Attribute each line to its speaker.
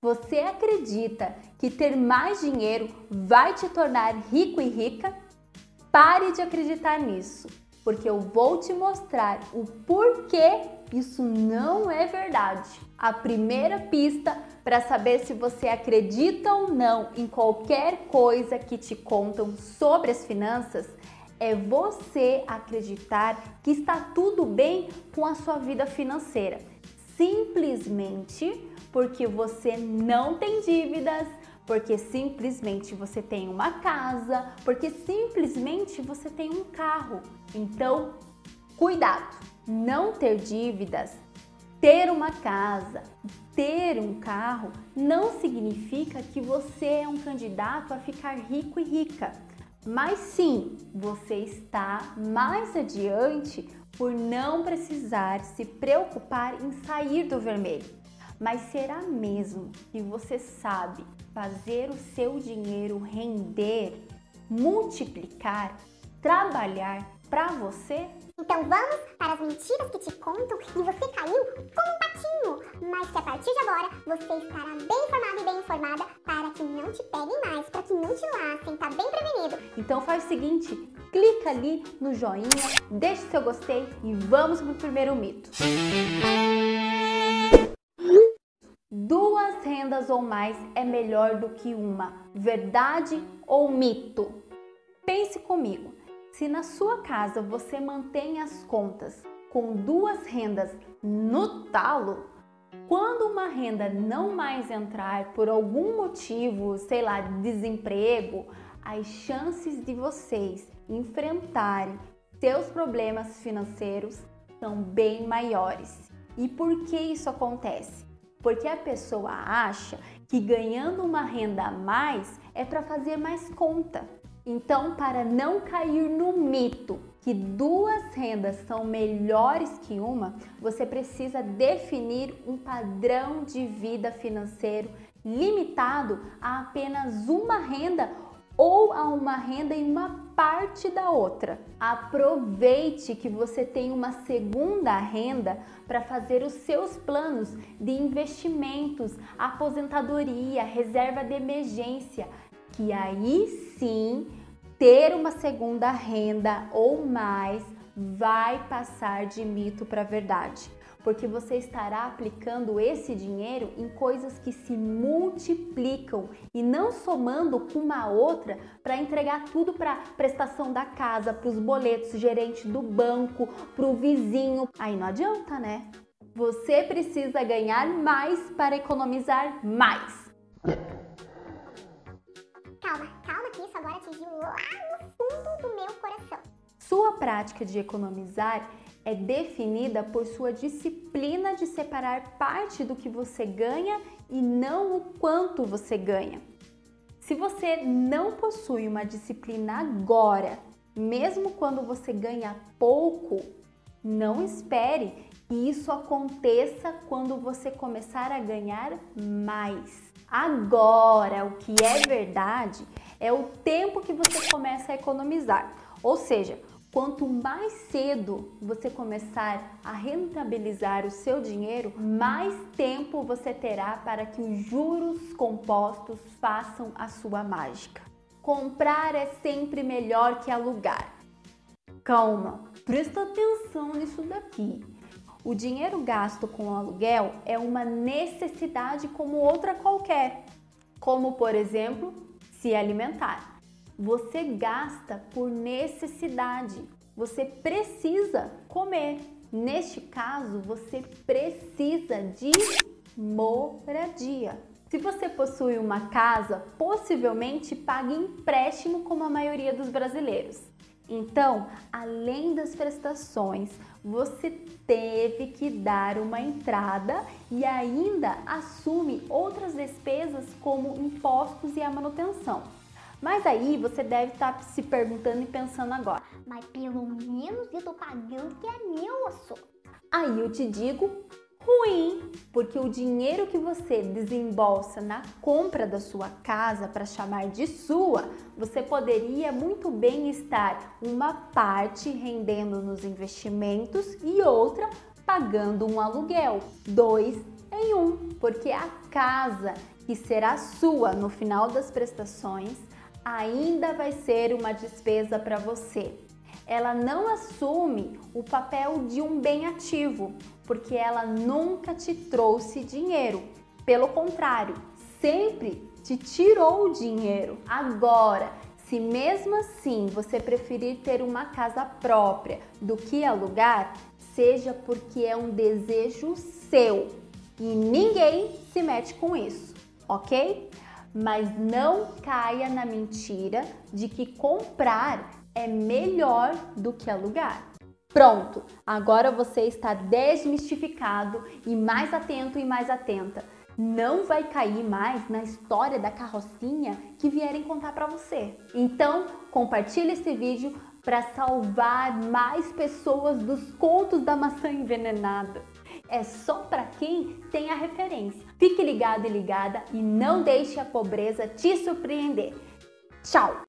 Speaker 1: Você acredita que ter mais dinheiro vai te tornar rico e rica? Pare de acreditar nisso, porque eu vou te mostrar o porquê isso não é verdade. A primeira pista para saber se você acredita ou não em qualquer coisa que te contam sobre as finanças é você acreditar que está tudo bem com a sua vida financeira. Simplesmente porque você não tem dívidas, porque simplesmente você tem uma casa, porque simplesmente você tem um carro. Então, cuidado! Não ter dívidas, ter uma casa, ter um carro não significa que você é um candidato a ficar rico e rica. Mas sim, você está mais adiante por não precisar se preocupar em sair do vermelho. Mas será mesmo que você sabe fazer o seu dinheiro render, multiplicar, trabalhar para você?
Speaker 2: Então vamos para as mentiras que te contam e você caiu como um patinho. Mas que a partir de agora você estará bem informado e bem informada para que não te peguem mais, para que não te lassem, tá bem prevenido.
Speaker 1: Então faz o seguinte, clica ali no joinha, deixe seu gostei e vamos para o primeiro mito. Duas rendas ou mais é melhor do que uma, verdade ou mito? Pense comigo. Se na sua casa você mantém as contas com duas rendas no talo, uma renda não mais entrar por algum motivo, sei lá, desemprego, as chances de vocês enfrentarem seus problemas financeiros são bem maiores. E por que isso acontece? Porque a pessoa acha que ganhando uma renda a mais é para fazer mais conta. Então, para não cair no mito que duas rendas são melhores que uma, você precisa definir um padrão de vida financeiro limitado a apenas uma renda ou a uma renda em uma parte da outra. Aproveite que você tem uma segunda renda para fazer os seus planos de investimentos, aposentadoria, reserva de emergência, que aí sim ter uma segunda renda ou mais vai passar de mito para verdade, porque você estará aplicando esse dinheiro em coisas que se multiplicam e não somando com uma outra para entregar tudo para prestação da casa, para os boletos, gerente do banco, para o vizinho. Aí não adianta, né? Você precisa ganhar mais para economizar mais.
Speaker 2: Calma, calma que isso agora atingiu lá no fundo do meu coração.
Speaker 1: Sua prática de economizar é definida por sua disciplina de separar parte do que você ganha e não o quanto você ganha. Se você não possui uma disciplina agora, mesmo quando você ganha pouco, não espere que isso aconteça quando você começar a ganhar mais. Agora, o que é verdade é o tempo que você começa a economizar. Ou seja, quanto mais cedo você começar a rentabilizar o seu dinheiro, mais tempo você terá para que os juros compostos façam a sua mágica. Comprar é sempre melhor que alugar. Calma, presta atenção nisso daqui. O dinheiro gasto com aluguel é uma necessidade como outra qualquer, como por exemplo, se alimentar. Você gasta por necessidade, você precisa comer. Neste caso, você precisa de moradia. Se você possui uma casa, possivelmente pague empréstimo como a maioria dos brasileiros. Então, além das prestações, você teve que dar uma entrada e ainda assume outras despesas como impostos e a manutenção. Mas aí você deve estar se perguntando e pensando agora:
Speaker 2: mas pelo menos eu tô pagando que é meu.
Speaker 1: Aí eu te digo ruim, porque o dinheiro que você desembolsa na compra da sua casa para chamar de sua, você poderia muito bem estar uma parte rendendo nos investimentos e outra pagando um aluguel. Dois em um, porque a casa que será sua no final das prestações ainda vai ser uma despesa para você. Ela não assume o papel de um bem ativo, porque ela nunca te trouxe dinheiro. Pelo contrário, sempre te tirou dinheiro. Agora, se mesmo assim você preferir ter uma casa própria do que alugar, seja porque é um desejo seu e ninguém se mete com isso, ok? Mas não caia na mentira de que comprar é melhor do que alugar. Pronto, agora você está desmistificado e mais atento e mais atenta. Não vai cair mais na história da carrocinha que vierem contar para você. Então, compartilhe esse vídeo para salvar mais pessoas dos contos da maçã envenenada. É só para quem tem a referência. Fique ligado e ligada e não deixe a pobreza te surpreender. Tchau!